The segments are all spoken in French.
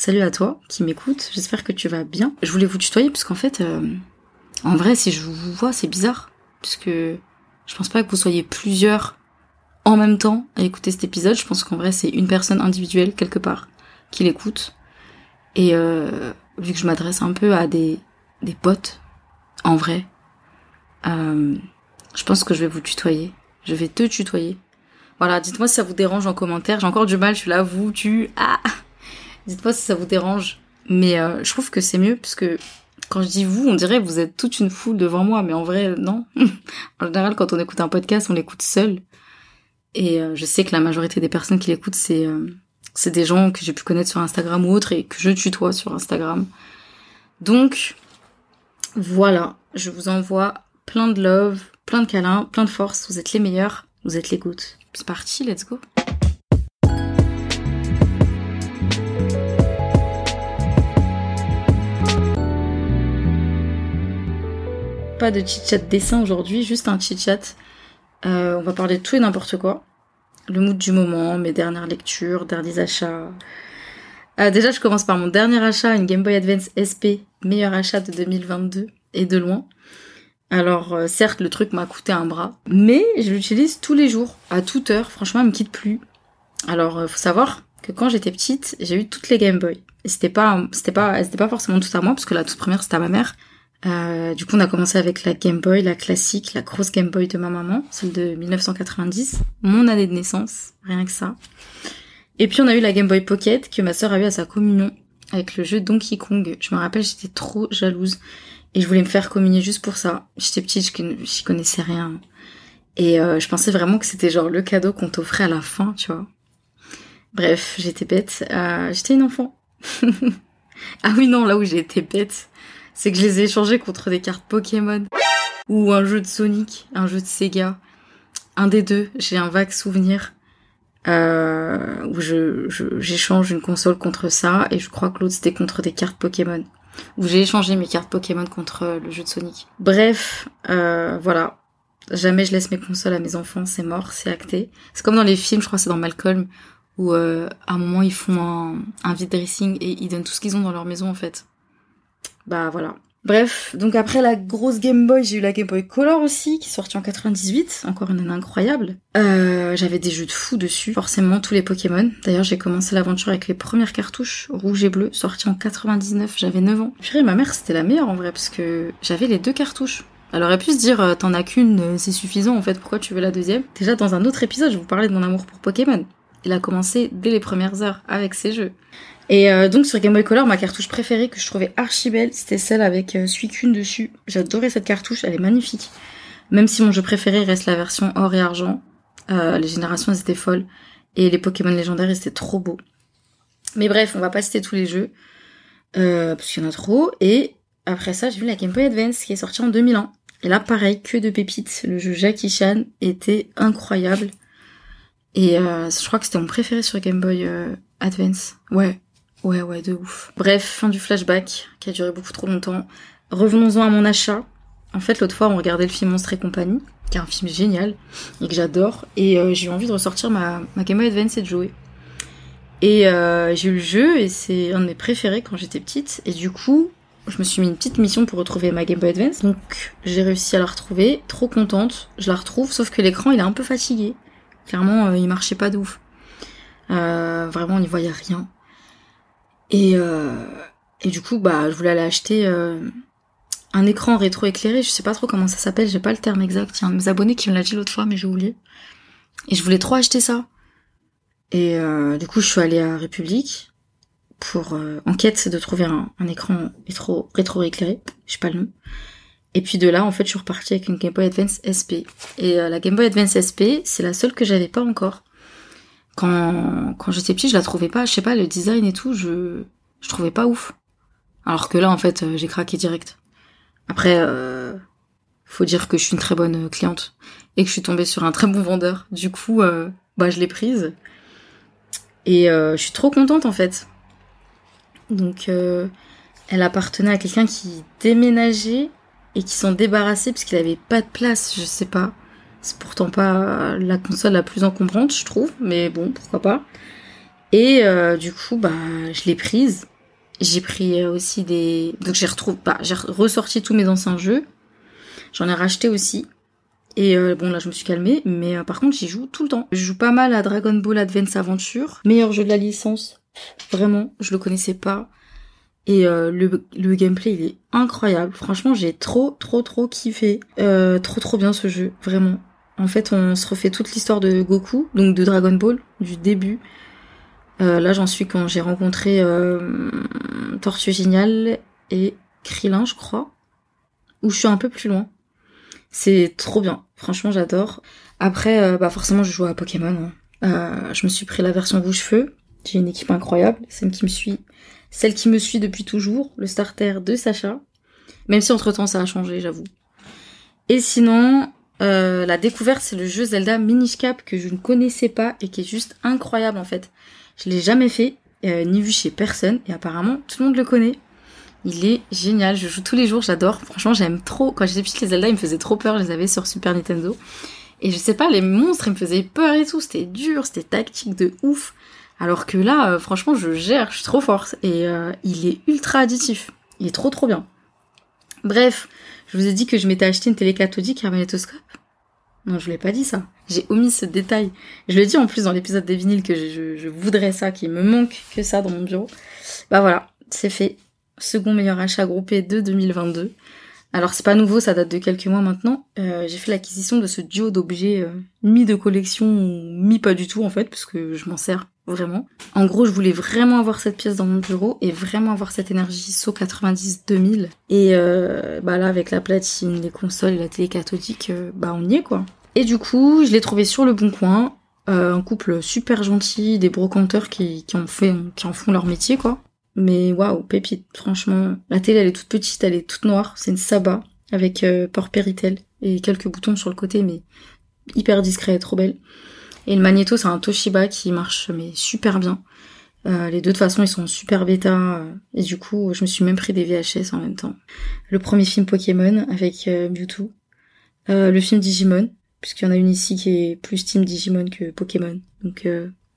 salut à toi qui m'écoute, j'espère que tu vas bien. Je voulais vous tutoyer parce qu'en fait, euh, en vrai, si je vous vois, c'est bizarre. Parce que je pense pas que vous soyez plusieurs en même temps à écouter cet épisode. Je pense qu'en vrai, c'est une personne individuelle quelque part qui l'écoute. Et euh, vu que je m'adresse un peu à des, des potes, en vrai, euh, je pense que je vais vous tutoyer. Je vais te tutoyer. Voilà, dites-moi si ça vous dérange en commentaire. J'ai encore du mal, je suis là, vous, tu, ah Dites-moi si ça vous dérange. Mais euh, je trouve que c'est mieux parce que quand je dis vous, on dirait que vous êtes toute une foule devant moi, mais en vrai, non. en général, quand on écoute un podcast, on l'écoute seul. Et euh, je sais que la majorité des personnes qui l'écoutent, c'est euh, c'est des gens que j'ai pu connaître sur Instagram ou autre et que je tutoie sur Instagram. Donc, voilà, je vous envoie plein de love, plein de câlins, plein de force. Vous êtes les meilleurs, vous êtes l'écoute. C'est parti, let's go. Pas de chit-chat dessin aujourd'hui, juste un chit-chat. Euh, on va parler de tout et n'importe quoi. Le mood du moment, mes dernières lectures, derniers achats. Euh, déjà, je commence par mon dernier achat, une Game Boy Advance SP, meilleur achat de 2022 et de loin. Alors euh, certes, le truc m'a coûté un bras, mais je l'utilise tous les jours, à toute heure. Franchement, elle me quitte plus. Alors, euh, faut savoir que quand j'étais petite, j'ai eu toutes les Game Boy. Et c'était pas, c'était pas, c'était pas forcément tout à moi, parce que la toute première c'était à ma mère. Euh, du coup, on a commencé avec la Game Boy, la classique, la grosse Game Boy de ma maman, celle de 1990, mon année de naissance, rien que ça. Et puis on a eu la Game Boy Pocket que ma sœur a eu à sa communion avec le jeu Donkey Kong. Je me rappelle, j'étais trop jalouse et je voulais me faire communier juste pour ça. J'étais petite, j'y connaissais rien. Et euh, je pensais vraiment que c'était genre le cadeau qu'on t'offrait à la fin, tu vois. Bref, j'étais bête. Euh, j'étais une enfant. ah oui, non, là où été bête, c'est que je les ai échangés contre des cartes Pokémon ou un jeu de Sonic, un jeu de Sega. Un des deux, j'ai un vague souvenir euh, où je j'échange une console contre ça et je crois que l'autre c'était contre des cartes Pokémon où j'ai échangé mes cartes Pokémon contre le jeu de Sonic. Bref, euh, voilà. Jamais je laisse mes consoles à mes enfants, c'est mort, c'est acté. C'est comme dans les films, je crois c'est dans Malcolm, où euh, à un moment ils font un, un vide dressing et ils donnent tout ce qu'ils ont dans leur maison en fait bah voilà. Bref, donc après la grosse Game Boy, j'ai eu la Game Boy Color aussi, qui est sortie en 98, encore une année incroyable. Euh, j'avais des jeux de fou dessus, forcément tous les Pokémon. D'ailleurs, j'ai commencé l'aventure avec les premières cartouches, rouge et bleu, sorties en 99, j'avais 9 ans. Puis ma mère, c'était la meilleure en vrai, parce que j'avais les deux cartouches. Elle aurait pu se dire, euh, t'en as qu'une, euh, c'est suffisant en fait, pourquoi tu veux la deuxième? Déjà, dans un autre épisode, je vous parlais de mon amour pour Pokémon. Il a commencé dès les premières heures avec ces jeux. Et euh, donc sur Game Boy Color, ma cartouche préférée que je trouvais archi belle, c'était celle avec euh, Suicune dessus. J'adorais cette cartouche, elle est magnifique. Même si mon jeu préféré reste la version or et argent, euh, les générations elles étaient folles et les Pokémon légendaires étaient trop beaux. Mais bref, on va pas citer tous les jeux euh, parce qu'il y en a trop. Et après ça, j'ai vu la Game Boy Advance qui est sortie en 2001. Et là, pareil, que de pépites. Le jeu Jackie Chan était incroyable. Et euh, je crois que c'était mon préféré sur Game Boy Advance. Ouais, Ouais, ouais, de ouf. Bref, fin du flashback, qui a duré beaucoup trop longtemps. Revenons-en à mon achat. En fait, l'autre fois, on regardait le film Monstre et compagnie, qui est un film génial, et que j'adore, et euh, j'ai eu envie de ressortir ma, Game Boy Advance et de jouer. Et euh, j'ai eu le jeu, et c'est un de mes préférés quand j'étais petite, et du coup, je me suis mis une petite mission pour retrouver ma Game Boy Advance, donc j'ai réussi à la retrouver, trop contente, je la retrouve, sauf que l'écran, il est un peu fatigué. Clairement, euh, il marchait pas de ouf. vraiment, on n'y voyait rien. Et, euh, et du coup, bah, je voulais aller acheter euh, un écran rétro-éclairé. Je sais pas trop comment ça s'appelle, j'ai pas le terme exact. Il y a un de mes abonnés qui me l'a dit l'autre fois, mais j'ai oublié. Et je voulais trop acheter ça. Et euh, du coup, je suis allée à République pour euh, enquête de trouver un, un écran rétro, rétro-éclairé. Je sais pas le nom. Et puis de là, en fait, je suis repartie avec une Game Boy Advance SP. Et euh, la Game Boy Advance SP, c'est la seule que j'avais pas encore quand, quand j'étais petite, je la trouvais pas, je sais pas, le design et tout, je, je trouvais pas ouf. Alors que là, en fait, euh, j'ai craqué direct. Après, euh, faut dire que je suis une très bonne cliente et que je suis tombée sur un très bon vendeur. Du coup, euh, bah, je l'ai prise. Et euh, je suis trop contente, en fait. Donc, euh, elle appartenait à quelqu'un qui déménageait et qui s'en débarrassait parce qu'il avait pas de place, je sais pas. C'est pourtant pas la console la plus encombrante, je trouve, mais bon, pourquoi pas. Et euh, du coup, bah, je l'ai prise. J'ai pris euh, aussi des... Donc j'ai retrouvé... Bah, j'ai ressorti tous mes anciens jeux. J'en ai racheté aussi. Et euh, bon là je me suis calmée, mais par contre j'y joue tout le temps. Je joue pas mal à Dragon Ball Advance Adventure, meilleur jeu de la licence. Vraiment, je le connaissais pas. Et le, le gameplay il est incroyable. Franchement j'ai trop trop trop kiffé. trop trop bien ce jeu, vraiment. En fait on se refait toute l'histoire de Goku, donc de Dragon Ball, du début. là j'en suis quand j'ai rencontré Tortue Génial et Krillin je crois. Ou je suis un peu plus loin. C'est trop bien. Franchement, j'adore. Après, euh, bah forcément, je joue à Pokémon. Hein. Euh, je me suis pris la version rouge-feu. J'ai une équipe incroyable, celle qui me suit, celle qui me suit depuis toujours, le starter de Sacha. Même si entre temps ça a changé, j'avoue. Et sinon, euh, la découverte, c'est le jeu Zelda Minish Cap que je ne connaissais pas et qui est juste incroyable en fait. Je l'ai jamais fait, ni vu chez personne, et apparemment tout le monde le connaît. Il est génial, je joue tous les jours, j'adore. Franchement, j'aime trop. Quand j'étais petite, les Zelda, ils me faisaient trop peur, je les avais sur Super Nintendo. Et je sais pas, les monstres, ils me faisaient peur et tout. C'était dur, c'était tactique de ouf. Alors que là, euh, franchement, je gère, je suis trop forte. Et euh, il est ultra additif. Il est trop trop bien. Bref, je vous ai dit que je m'étais acheté une télé cathodique. Non, je l'ai pas dit ça. J'ai omis ce détail. Je l'ai dit en plus dans l'épisode des vinyles que je, voudrais ça, qu'il me manque que ça dans mon bureau. Bah voilà, c'est fait second meilleur achat groupé de 2022. Alors c'est pas nouveau, ça date de quelques mois maintenant. Euh, j'ai fait l'acquisition de ce duo d'objets euh, mis de collection mis pas du tout en fait, parce que je m'en sers vraiment. En gros, je voulais vraiment avoir cette pièce dans mon bureau et vraiment avoir cette énergie SO 90 2000. Et euh, bah là, avec la platine, les consoles et la télé cathodique, bah on y est quoi. Et du coup, je l'ai trouvé sur le bon coin. un couple super gentil, des brocanteurs qui, en font leur métier quoi. Mais waouh, pépite, franchement. La télé, elle est toute petite, elle est toute noire. C'est une Saba avec euh, port Péritel et quelques boutons sur le côté, mais hyper discret, trop belle. Et le magnéto, c'est un Toshiba qui marche mais super bien. Euh, les deux de façon, ils sont super bêta. Euh, et du coup, je me suis même pris des VHS en même temps. Le premier film Pokémon avec Mewtwo. le film Digimon, puisqu'il y en a une ici qui est plus Team Digimon que Pokémon. Donc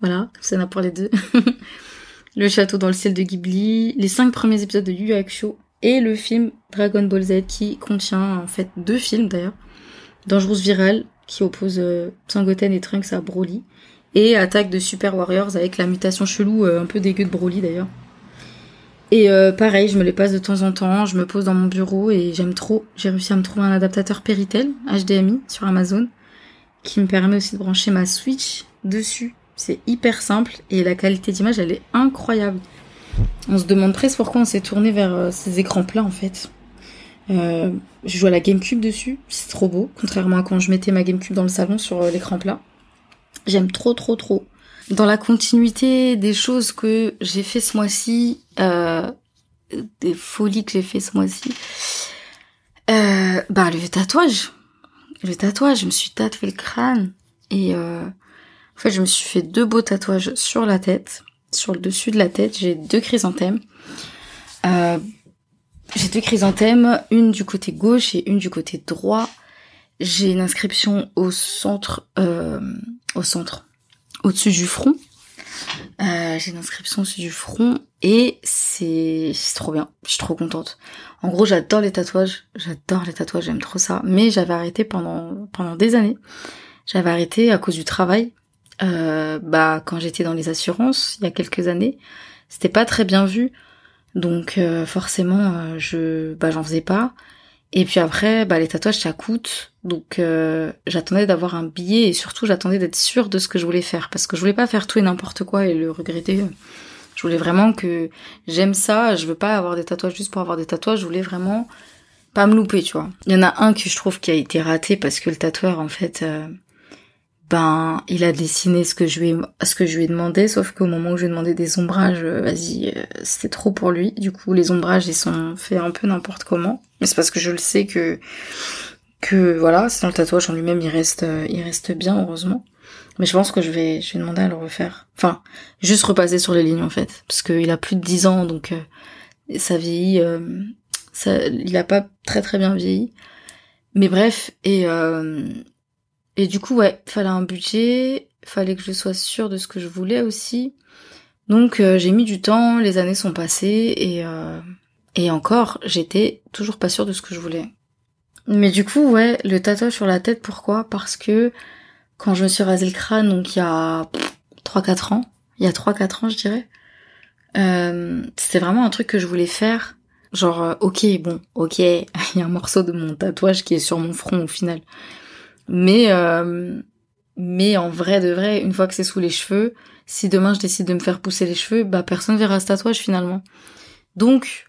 voilà, ça n'a pour les deux. Le château dans le ciel de Ghibli, les cinq premiers épisodes de Yu Yu Hakusho et le film Dragon Ball Z qui contient en fait deux films d'ailleurs. Dangerous Viral qui oppose euh, Sangoten et Trunks à Broly et Attaque de Super Warriors avec la mutation chelou euh, un peu dégueu de Broly d'ailleurs. Et euh, pareil, je me les passe de temps en temps, je me pose dans mon bureau et j'aime trop. J'ai réussi à me trouver un adaptateur Péritel HDMI sur Amazon qui me permet aussi de brancher ma Switch dessus c'est hyper simple et la qualité d'image, elle est incroyable. On se demande presque pourquoi on s'est tourné vers ces écrans plats en fait. Euh, je joue à la GameCube dessus, c'est trop beau, contrairement à quand je mettais ma GameCube dans le salon sur euh, l'écran plat. J'aime trop trop trop. Dans la continuité des choses que j'ai fait ce mois-ci, des folies que j'ai fait ce mois-ci, bah le tatouage. Le tatouage, je me suis tatoué le crâne et en fait, je me suis fait deux beaux tatouages sur la tête. Sur le dessus de la tête, j'ai deux chrysanthèmes. Euh, j'ai deux chrysanthèmes, une du côté gauche et une du côté droit. J'ai une inscription au centre, euh, au centre, au-dessus du front. Euh, j'ai une inscription au-dessus du front et c'est trop bien. Je suis trop contente. En gros, j'adore les tatouages. J'adore les tatouages. J'aime trop ça. Mais j'avais arrêté pendant pendant des années. J'avais arrêté à cause du travail euh, bah quand j'étais dans les assurances il y a quelques années, c'était pas très bien vu. Donc euh, forcément euh, je bah j'en faisais pas. Et puis après bah les tatouages ça coûte. Donc j'attendais d'avoir un billet et surtout j'attendais d'être sûre de ce que je voulais faire parce que je voulais pas faire tout et n'importe quoi et le regretter. Je voulais vraiment que j'aime ça, je veux pas avoir des tatouages juste pour avoir des tatouages, je voulais vraiment pas me louper, tu vois. Il y en a un que je trouve qui a été raté parce que le tatoueur en fait ben il a dessiné ce que je lui ai, ce que je lui ai demandé, sauf qu'au moment où je lui ai demandé des ombrages, euh, vas-y, euh, c'était trop pour lui. Du coup, les ombrages ils sont faits un peu n'importe comment. Mais c'est parce que je le sais que que voilà, c'est dans le tatouage en lui-même, il reste euh, il reste bien heureusement. Mais je pense que je vais je vais demander à le refaire. Enfin, juste repasser sur les lignes en fait, parce qu'il a plus de 10 ans donc ça vieillit ça il a pas très très bien vieilli. Mais bref, et et du coup, ouais, fallait un budget, fallait que je sois sûre de ce que je voulais aussi. Donc euh, j'ai mis du temps, les années sont passées et euh, et encore j'étais toujours pas sûre de ce que je voulais. Mais du coup ouais, le tatouage sur la tête pourquoi? Parce que quand je me suis rasé le crâne donc il y a 3 4 ans, il y a 3 4 ans je dirais. Euh, c'était vraiment un truc que je voulais faire. Genre OK, bon, OK, il y a un morceau de mon tatouage qui est sur mon front au final. Mais mais en vrai de vrai, une fois que c'est sous les cheveux, si demain je décide de me faire pousser les cheveux, bah personne verra ce tatouage finalement. Donc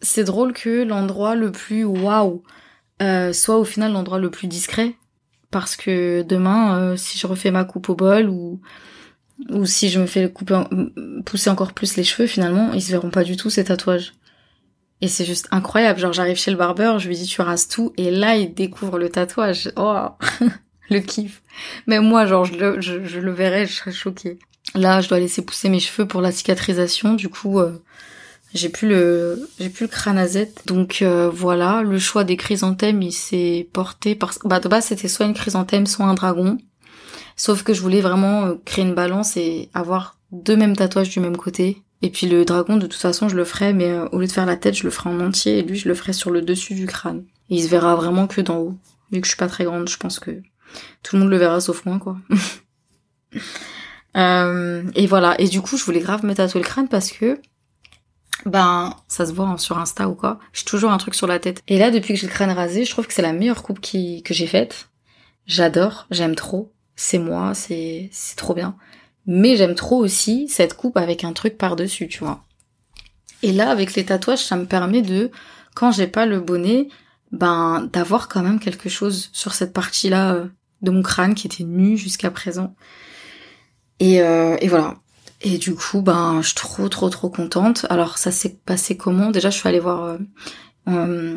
c'est drôle que l'endroit le plus waouh euh, soit au final l'endroit le plus discret parce que demain euh, si je refais ma coupe au bol ou ou si je me fais couper pousser encore plus les cheveux finalement ils se verront pas du tout ces tatouages. Et c'est juste incroyable, genre j'arrive chez le barbeur, je lui dis tu rases tout et là il découvre le tatouage. Oh le kiff. Mais moi, genre, je le, je, le verrais, je serais choquée. Là, je dois laisser pousser mes cheveux pour la cicatrisation. Du coup, euh, j'ai plus le, j'ai plus le crâne à. Donc euh, voilà, le choix des chrysanthèmes, il s'est porté par. Bah de base, c'était soit une chrysanthème, soit un dragon. Sauf que je voulais vraiment euh, créer une balance et avoir deux mêmes tatouages du même côté. Et puis le dragon, de toute façon, je le ferai, mais au lieu de faire la tête, je le ferai en entier, et lui, je le ferai sur le dessus du crâne. Et il se verra vraiment que d'en haut. Vu que je suis pas très grande, je pense que tout le monde le verra sauf moi, quoi. Euh, et voilà. Et du coup, je voulais grave me tatouer le crâne parce que, ben, ça se voit hein, sur Insta ou quoi. J'ai toujours un truc sur la tête. Et là, depuis que j'ai le crâne rasé, je trouve que c'est la meilleure coupe qui, que j'ai faite. J'adore, j'aime trop. C'est moi, c'est, c'est trop bien. Mais j'aime trop aussi cette coupe avec un truc par-dessus, tu vois. Et là, avec les tatouages, ça me permet de, quand j'ai pas le bonnet, ben, d'avoir quand même quelque chose sur cette partie-là euh, de mon crâne qui était nu jusqu'à présent. Et, euh, et voilà. Et du coup, ben, je suis trop, trop, trop contente. Alors, ça s'est passé comment? Déjà, je suis allée voir euh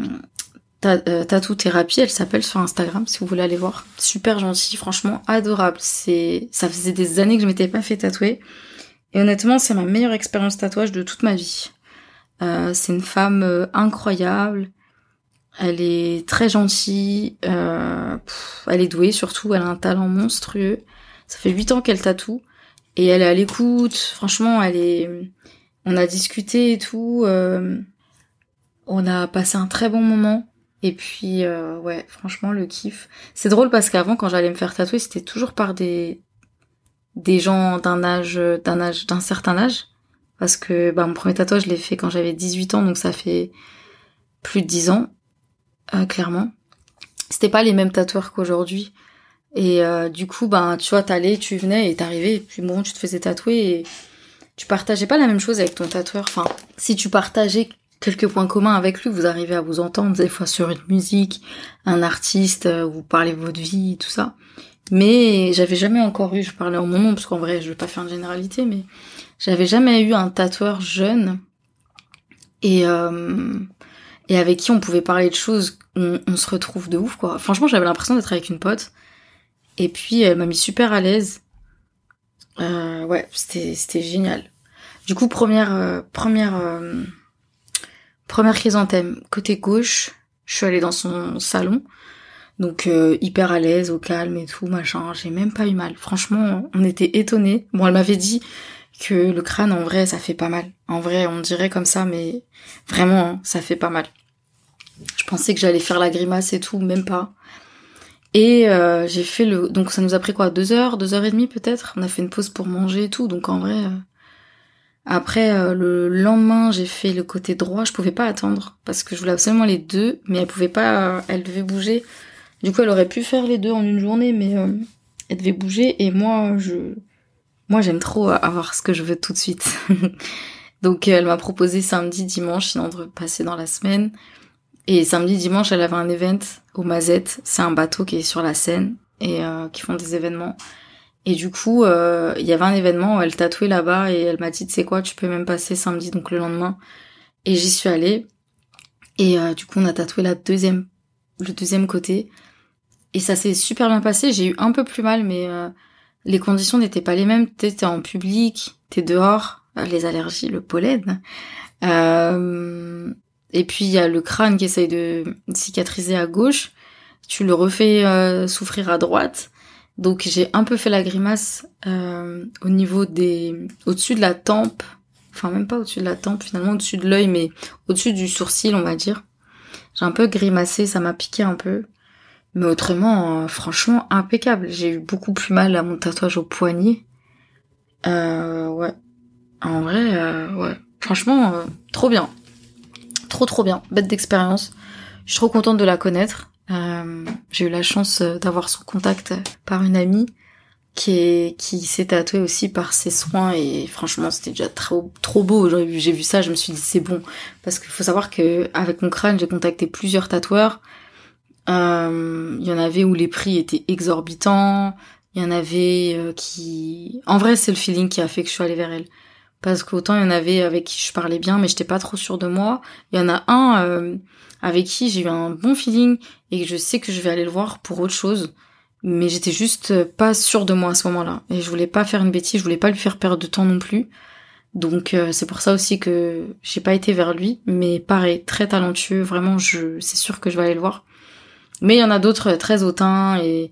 Tattoo Thérapie, elle s'appelle sur Instagram, si vous voulez aller voir. Super gentille, franchement, adorable. C'est, ça faisait des années que je m'étais pas fait tatouer. Et honnêtement, c'est ma meilleure expérience tatouage de toute ma vie. Euh, c'est une femme incroyable. Elle est très gentille, euh, elle est douée surtout, elle a un talent monstrueux. Ça fait huit ans qu'elle tatoue et elle est à l'écoute. Franchement, elle est. On a discuté et tout. Euh, on a passé un très bon moment. Et puis euh, ouais, franchement le kiff. C'est drôle parce qu'avant quand j'allais me faire tatouer, c'était toujours par des des gens d'un âge d'un âge d'un certain âge parce que bah mon premier tatouage je l'ai fait quand j'avais 18 ans donc ça fait plus de 10 ans euh, clairement. C'était pas les mêmes tatoueurs qu'aujourd'hui. Et euh, du coup, ben, tu vois, t'allais, tu venais et t'arrivais, et puis bon, tu te faisais tatouer et tu partageais pas la même chose avec ton tatoueur. Enfin, si tu partageais quelques points communs avec lui, vous arrivez à vous entendre des fois sur une musique, un artiste, euh, vous parlez de votre vie, tout ça. Mais j'avais jamais encore eu, je parlais en mon nom, parce qu'en vrai, je vais pas faire une généralité, mais j'avais jamais eu un tatoueur jeune et euh, et avec qui on pouvait parler de choses, on, se retrouve de ouf quoi. Franchement, j'avais l'impression d'être avec une pote. Et puis elle m'a mis super à l'aise. Euh, ouais, c'était c'était génial. Du coup, première euh, première euh, première chrysanthème côté gauche. Je suis allée dans son salon. Donc euh, hyper à l'aise, au calme et tout, machin. J'ai même pas eu mal. Franchement, on était étonnés. Bon, elle m'avait dit que le crâne, en vrai, ça fait pas mal. En vrai, on dirait comme ça, mais vraiment, hein, ça fait pas mal. Je pensais que j'allais faire la grimace et tout, même pas. Et euh, j'ai fait le... Donc ça nous a pris quoi? Deux heures? Deux heures et demie peut-être? On a fait une pause pour manger et tout, donc en vrai... Euh, après, euh, le lendemain, j'ai fait le côté droit, je pouvais pas attendre, parce que je voulais absolument les deux, mais elle pouvait pas... elle devait bouger. Du coup, elle aurait pu faire les deux en une journée, mais elle devait bouger, et moi, je... Moi, j'aime trop avoir ce que je veux tout de suite. donc elle m'a proposé samedi, dimanche, sinon de passer dans la semaine. Et samedi, dimanche, elle avait un event au Mazette. C'est un bateau qui est sur la Seine et euh, qui font des événements. Et du coup, euh, il y avait un événement où elle tatouait là-bas et elle m'a dit, tu sais quoi, tu peux même passer samedi, donc le lendemain. Et j'y suis allée. Et euh, du coup, on a tatoué la deuxième, le deuxième côté. Et ça s'est super bien passé. J'ai eu un peu plus mal, mais les conditions n'étaient pas les mêmes. T'es en public, t'es dehors, les allergies, le pollen. Euh, et puis il y a le crâne qui essaye de cicatriser à gauche. Tu le refais euh, souffrir à droite. Donc j'ai un peu fait la grimace euh, au niveau des... au-dessus de la tempe, enfin même pas au-dessus de la tempe, finalement au-dessus de l'œil, mais au-dessus du sourcil, on va dire. J'ai un peu grimacé, ça m'a piqué un peu. Mais autrement, euh, franchement, impeccable. J'ai eu beaucoup plus mal à mon tatouage au poignet. Euh, ouais. En vrai, euh, ouais. Franchement, euh, trop bien. Trop trop bien. Bête d'expérience. Je suis trop contente de la connaître. Euh, j'ai eu la chance d'avoir son contact par une amie qui est qui s'est tatouée aussi par ses soins et franchement c'était déjà trop trop beau. J'ai vu ça je me suis dit c'est bon. Parce qu'il faut savoir que avec mon crâne j'ai contacté plusieurs tatoueurs. Euh, il y en avait où les prix étaient exorbitants. Il y en avait euh, qui en vrai c'est le feeling qui a fait que je suis allée vers elle. Parce qu'autant il y en avait avec qui je parlais bien mais j'étais pas trop sûre de moi. Il y en a un euh, avec qui j'ai eu un bon feeling et que je sais que je vais aller le voir pour autre chose mais j'étais juste pas sûre de moi à ce moment-là et je voulais pas faire une bêtise, je voulais pas lui faire perdre de temps non plus. Donc euh, c'est pour ça aussi que j'ai pas été vers lui, mais pareil, très talentueux, vraiment je c'est sûr que je vais aller le voir. Mais il y en a d'autres très hautains et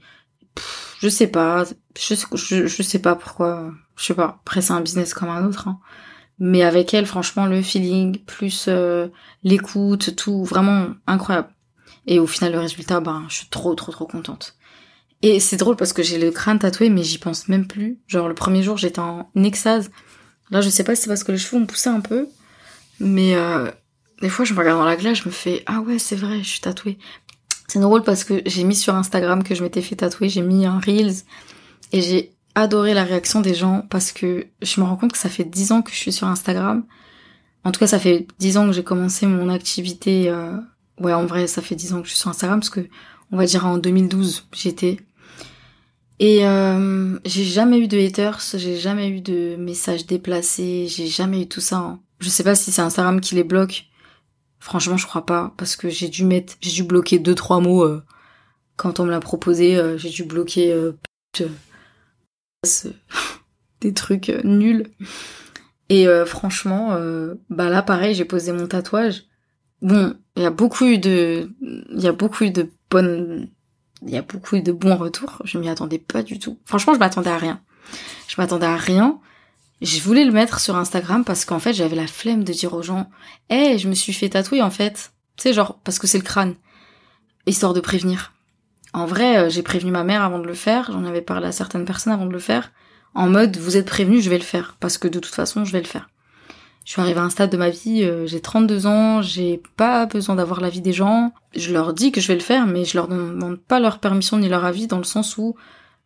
je sais pas, je, je, sais pas pourquoi, je sais pas, après c'est un business comme un autre hein. Mais avec elle franchement le feeling plus euh, l'écoute, tout vraiment incroyable. Et au final le résultat ben je suis trop trop trop contente. Et c'est drôle parce que j'ai le crâne tatoué, mais j'y pense même plus. Genre le premier jour, j'étais en extase. Là, je sais pas si c'est parce que les cheveux ont poussé un peu, mais euh, des fois, je me regarde dans la glace, je me fais ah ouais, c'est vrai, je suis tatouée. C'est drôle parce que j'ai mis sur Instagram que je m'étais fait tatouer, j'ai mis un reels et j'ai adoré la réaction des gens parce que je me rends compte que ça fait dix ans que je suis sur Instagram. En tout cas, ça fait dix ans que j'ai commencé mon activité. Euh... Ouais, en vrai, ça fait dix ans que je suis sur Instagram parce que on va dire en 2012, j'étais et euh, j'ai jamais eu de haters, j'ai jamais eu de messages déplacés, j'ai jamais eu tout ça. Hein. Je sais pas si c'est Instagram qui les bloque. Franchement, je crois pas parce que j'ai dû mettre, j'ai dû bloquer deux trois mots euh, quand on me l'a proposé. Euh, j'ai dû bloquer des trucs nuls. Et franchement, bah là pareil, j'ai posé mon tatouage. Bon, il y a beaucoup eu de, il y a beaucoup de bonnes il y a beaucoup de bons retours. Je m'y attendais pas du tout. Franchement, je m'attendais à rien. Je m'attendais à rien. Je voulais le mettre sur Instagram parce qu'en fait, j'avais la flemme de dire aux gens, "Eh, je me suis fait tatouer en fait." Tu sais genre parce que c'est le crâne. Histoire de prévenir. En vrai, euh, j'ai prévenu ma mère avant de le faire, j'en avais parlé à certaines personnes avant de le faire en mode "Vous êtes prévenus, je vais le faire parce que de toute façon, je vais le faire." je suis arrivée à un stade de ma vie, euh, j'ai 32 ans, j'ai pas besoin d'avoir l'avis des gens. Je leur dis que je vais le faire, mais je leur demande pas leur permission ni leur avis dans le sens où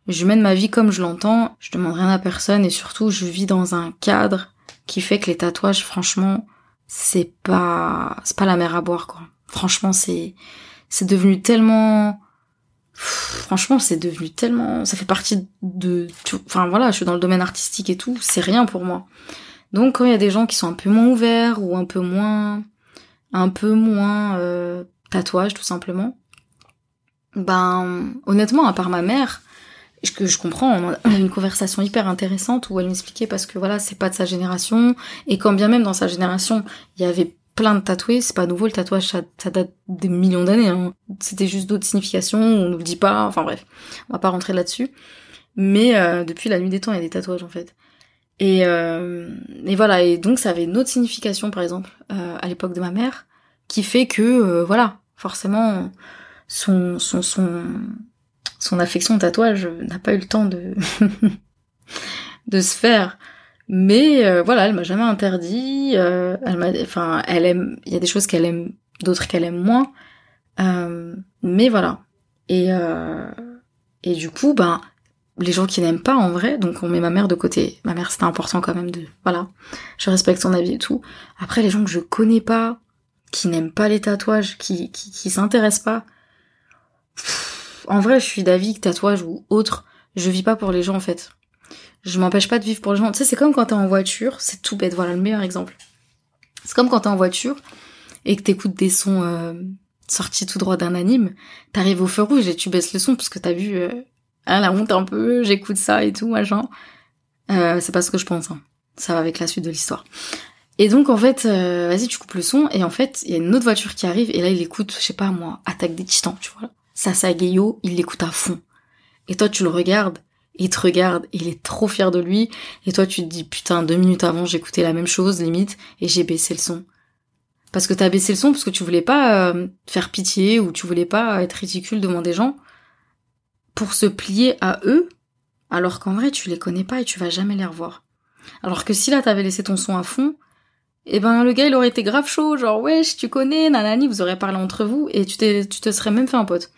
je mène ma vie comme je l'entends, je demande rien à personne et surtout je vis dans un cadre qui fait que les tatouages, franchement, c'est pas, c'est pas la mer à boire, quoi. Franchement, c'est, c'est devenu tellement, franchement, c'est devenu tellement, ça fait partie de, enfin voilà, je suis dans le domaine artistique et tout, c'est rien pour moi. Donc quand il y a des gens qui sont un peu moins ouverts ou un peu moins un peu moins euh, tatouage tout simplement, ben honnêtement à part ma mère, que je comprends, on a une conversation hyper intéressante où elle m'expliquait parce que voilà c'est pas de sa génération et quand bien même dans sa génération il y avait plein de tatoués, c'est pas nouveau le tatouage, ça, date des millions d'années. Hein. C'était juste d'autres significations, on nous le dit pas, enfin bref, on va pas rentrer là-dessus. Mais euh, depuis la nuit des temps, il y a des tatouages en fait. Et, euh, et voilà, et donc ça avait une autre signification, par exemple, euh, à l'époque de ma mère, qui fait que, voilà, forcément, son, son, son, son affection au tatouage n'a pas eu le temps de, de se faire. Mais euh, voilà, elle m'a jamais interdit. Euh, elle m'a, enfin, elle aime. Il y a des choses qu'elle aime, d'autres qu'elle aime moins. mais voilà. Et et du coup, ben, les gens qui n'aiment pas en vrai, donc on met ma mère de côté. Ma mère, c'était important quand même de, voilà, je respecte son avis et tout. Après, les gens que je connais pas, qui n'aiment pas les tatouages, qui, qui, qui s'intéressent pas, en vrai, je suis d'avis que tatouage ou autre, je vis pas pour les gens en fait. Je m'empêche pas de vivre pour les gens. Tu sais, c'est comme quand t'es en voiture, c'est tout bête, voilà le meilleur exemple. C'est comme quand t'es en voiture et que t'écoutes des sons euh, sortis tout droit d'un anime, t'arrives au feu rouge et tu baisses le son parce que t'as vu euh, ah, la honte un peu, j'écoute ça et tout, machin. Euh, c'est pas ce que je pense, hein. ça va avec la suite de l'histoire. Et donc en fait, euh, vas-y, tu coupes le son, et en fait, il y a une autre voiture qui arrive, et là il écoute, je sais pas moi, Attaque des Titans, tu vois. Gayo, il l'écoute à fond. et toi tu le regardes, il te regarde, il est trop fier de lui, et toi tu te dis putain deux minutes avant j'écoutais la même chose limite et j'ai baissé le son. Parce que t'as baissé le son parce que tu voulais pas euh, faire pitié ou tu voulais pas être ridicule devant des gens pour se plier à eux, alors qu'en vrai tu les connais pas et tu vas jamais les revoir. Alors que si là t'avais laissé ton son à fond, eh ben le gars il aurait été grave chaud, genre wesh tu connais, nanani, vous aurez parlé entre vous et tu, tu te serais même fait un pote.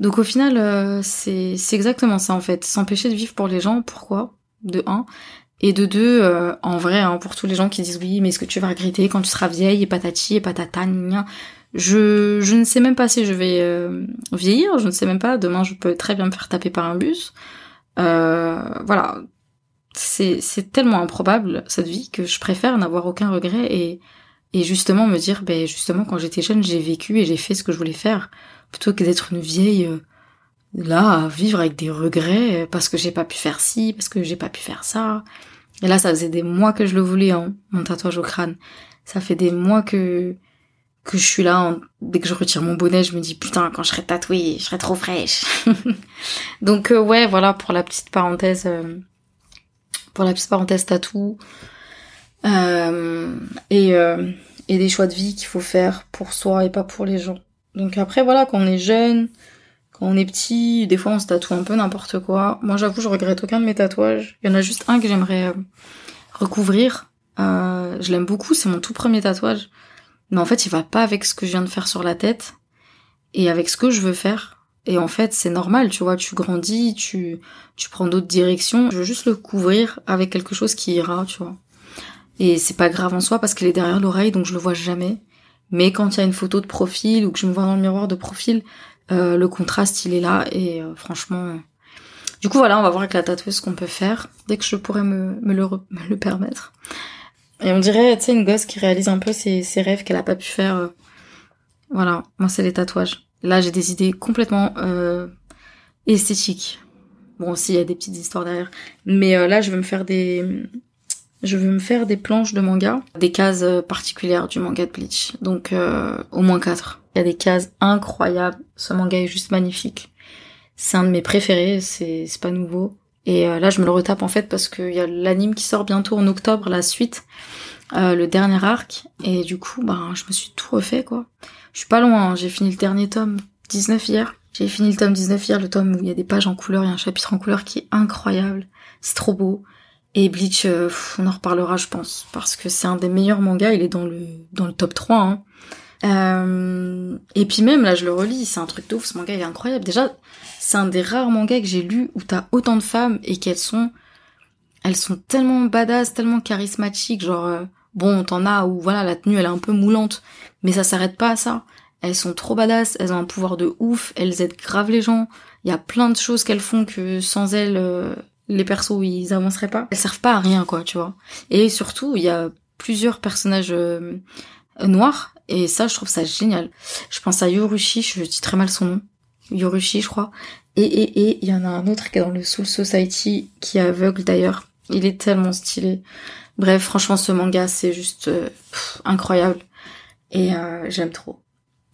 Donc au final euh, c'est exactement ça en fait, s'empêcher de vivre pour les gens, pourquoi? De un. Et de deux, euh, en vrai, hein, pour tous les gens qui disent oui, mais est-ce que tu vas regretter quand tu seras vieille et patati et patata, je, je ne sais même pas si je vais euh, vieillir, je ne sais même pas, demain je peux très bien me faire taper par un bus. voilà, c'est tellement improbable cette vie que je préfère n'avoir aucun regret et et justement me dire ben justement quand j'étais jeune j'ai vécu et j'ai fait ce que je voulais faire plutôt que d'être une vieille euh, là à vivre avec des regrets parce que j'ai pas pu faire ci parce que j'ai pas pu faire ça. Et là ça faisait des mois que je le voulais hein, mon tatouage au crâne. Ça fait des mois que que je suis là dès que je retire mon bonnet je me dis putain quand je serai tatouée je serai trop fraîche. Donc euh, ouais voilà pour la petite parenthèse euh, pour la petite parenthèse tatou. Euh, et, euh, et des choix de vie qu'il faut faire pour soi et pas pour les gens. Donc après voilà, quand on est jeune, quand on est petit, des fois on se tatoue un peu n'importe quoi. Moi j'avoue je regrette aucun de mes tatouages. Il y en a juste un que j'aimerais euh, recouvrir. Euh, je l'aime beaucoup, c'est mon tout premier tatouage. Mais en fait il va pas avec ce que je viens de faire sur la tête et avec ce que je veux faire. Et en fait, c'est normal, tu vois, tu grandis, tu, tu prends d'autres directions. Je veux juste le couvrir avec quelque chose qui ira, tu vois. Et c'est pas grave en soi parce qu'il est derrière l'oreille, donc je le vois jamais. Mais quand il y a une photo de profil ou que je me vois dans le miroir de profil, euh, le contraste, il est là. Et euh, franchement... Du coup, voilà, on va voir avec la tatoueuse ce qu'on peut faire dès que je pourrais me, me, le, le permettre. Et on dirait, tu sais, une gosse qui réalise un peu ses, ses rêves qu'elle a pas pu faire. Euh. Voilà, moi c'est les tatouages. Là, j'ai des idées complètement euh, esthétiques. Bon, aussi, il y a des petites histoires derrière. Mais euh, là, je veux me faire des... Je veux me faire des planches de manga, des cases euh, particulières du manga de Bleach. Donc, euh, au moins quatre. Il y a des cases incroyables. Ce manga est juste magnifique. C'est un de mes préférés, c'est pas nouveau. Et là, je me le retape en fait parce qu'il y a l'anime qui sort bientôt en octobre, la suite, le dernier arc. Et du coup, bah, je me suis tout refait, quoi. Je suis pas loin, hein. j'ai fini le dernier tome 19 hier. J'ai fini le tome 19 hier, le tome où il y a des pages en couleur, il y a un chapitre en couleur qui est incroyable. C'est trop beau. Et Bleach, euh, on en reparlera je pense, parce que c'est un des meilleurs mangas, il est dans le dans le top 3. Hein. Euh, et puis même, là je le relis, c'est un truc de ouf, ce manga il est incroyable. Déjà, c'est un des rares mangas que j'ai lu où t'as autant de femmes et qu'elles sont... Elles sont tellement badass, tellement charismatiques, genre... Euh, Bon, t'en as où voilà la tenue elle est un peu moulante, mais ça s'arrête pas à ça. Elles sont trop badass, elles ont un pouvoir de ouf, elles aident grave les gens. Il y a plein de choses qu'elles font que sans elles, euh, les persos ils avanceraient pas. Elles servent pas à rien quoi, tu vois. Et surtout, il y a plusieurs personnages euh, noirs et ça je trouve ça génial. Je pense à Yorushi, je dis très mal son nom. Yorushi je crois. Et et et il y en a un autre qui est dans le Soul Society qui est aveugle d'ailleurs. Il est tellement stylé. Bref, franchement, ce manga, c'est juste euh, incroyable. Et euh, j'aime trop.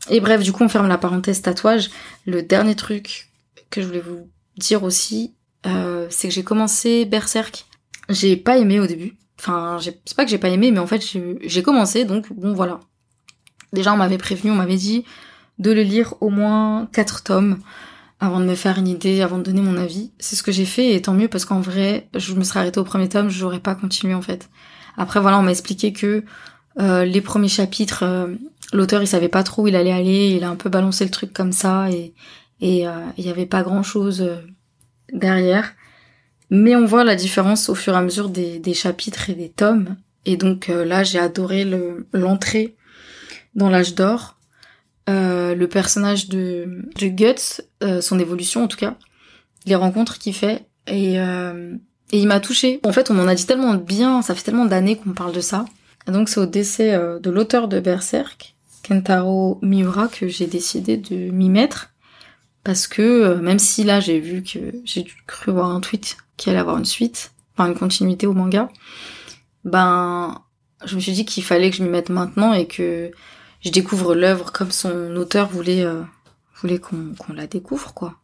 Et bref, du coup, on ferme la parenthèse tatouage. Le dernier truc que je voulais vous dire aussi, euh, c'est que j'ai commencé Berserk. J'ai pas aimé au début. Enfin, c'est pas que j'ai pas aimé, mais en fait, j'ai commencé, donc bon, voilà. Déjà, on m'avait prévenu, on m'avait dit de le lire au moins quatre tomes avant de me faire une idée, avant de donner mon avis. C'est ce que j'ai fait et tant mieux parce qu'en vrai, je me serais arrêtée au premier tome, j'aurais pas continué en fait. Après voilà, on m'a expliqué que euh, les premiers chapitres, euh, l'auteur il savait pas trop où il allait aller, il a un peu balancé le truc comme ça et et euh, il y avait pas grand chose derrière. Mais on voit la différence au fur et à mesure des, des chapitres et des tomes. Et donc là, j'ai adoré l'entrée dans l'âge d'or euh, le personnage de, de Guts, euh, son évolution en tout cas, les rencontres qu'il fait, et, euh, et il m'a touché. En fait, on en a dit tellement bien, ça fait tellement d'années qu'on parle de ça. Et donc c'est au décès de l'auteur de Berserk, Kentaro Miura, que j'ai décidé de m'y mettre. Parce que même si là j'ai vu que j'ai cru voir un tweet qui allait avoir une suite, enfin une continuité au manga, ben je me suis dit qu'il fallait que je m'y mette maintenant et que je découvre l'œuvre comme son auteur voulait euh, voulait qu'on la découvre quoi.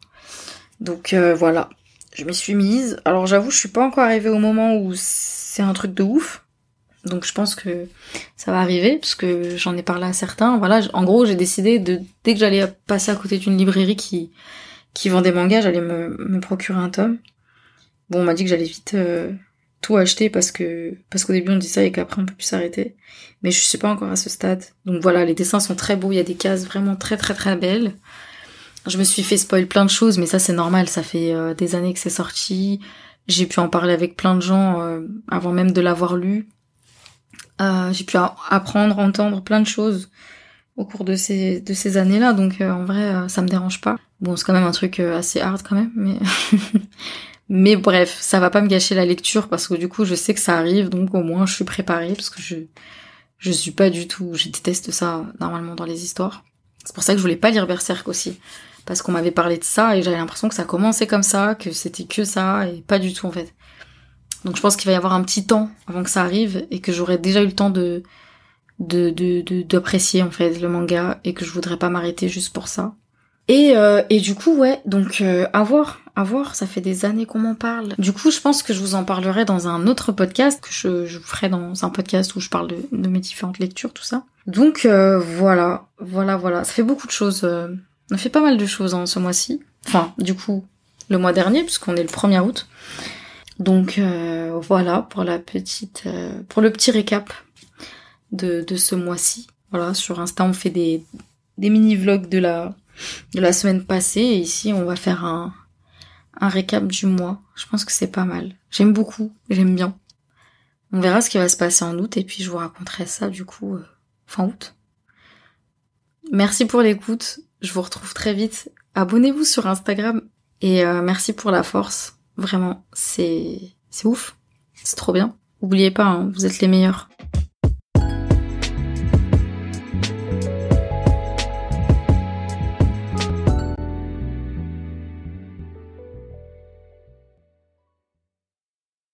Donc euh, voilà, je m'y suis mise. Alors j'avoue, je suis pas encore arrivée au moment où c'est un truc de ouf. Donc je pense que ça va arriver parce que j'en ai parlé à certains. Voilà, en gros, j'ai décidé de dès que j'allais passer à côté d'une librairie qui qui vend des mangas, j'allais me, me procurer un tome. Bon, on m'a dit que j'allais vite euh, tout acheter parce que parce qu'au début on dit ça et qu'après on peut plus s'arrêter. Mais je suis pas encore à ce stade. Donc voilà, les dessins sont très beaux, il y a des cases vraiment très très très belles. Je me suis fait spoil plein de choses, mais ça c'est normal, ça fait euh, des années que c'est sorti. J'ai pu en parler avec plein de gens euh, avant même de l'avoir lu. Euh, j'ai pu apprendre, entendre plein de choses au cours de ces de ces années-là, donc en vrai ça me dérange pas. Bon, c'est quand même un truc assez hard quand même, mais mais bref, ça va pas me gâcher la lecture parce que du coup je sais que ça arrive, donc au moins je suis préparée parce que je je suis pas du tout, je déteste ça normalement dans les histoires. C'est pour ça que je voulais pas lire Berserk aussi parce qu'on m'avait parlé de ça et j'avais l'impression que ça commençait comme ça, que c'était que ça et pas du tout en fait. Donc je pense qu'il va y avoir un petit temps avant que ça arrive et que j'aurai déjà eu le temps de de d'apprécier en fait le manga et que je voudrais pas m'arrêter juste pour ça. Et euh, et du coup ouais donc euh, à voir à voir ça fait des années qu'on m'en parle. Du coup je pense que je vous en parlerai dans un autre podcast que je, je ferai dans un podcast où je parle de, mes différentes lectures tout ça. Donc euh, voilà voilà voilà ça fait beaucoup de choses euh, on a fait pas mal de choses en ce mois-ci. Enfin, du coup, le mois dernier, puisqu'on est le 1er août. Donc euh, voilà pour la petite, euh, pour le petit récap de, de ce mois-ci. Voilà, sur Insta on fait des, des mini vlogs de la de la semaine passée et ici on va faire un un récap du mois. Je pense que c'est pas mal. J'aime beaucoup, j'aime bien. On verra ce qui va se passer en août et puis je vous raconterai ça du coup euh, fin août. Merci pour l'écoute. Je vous retrouve très vite. Abonnez-vous sur Instagram et euh, merci pour la force. Vraiment, c'est ouf. C'est trop bien. Oubliez pas, hein, vous êtes les meilleurs.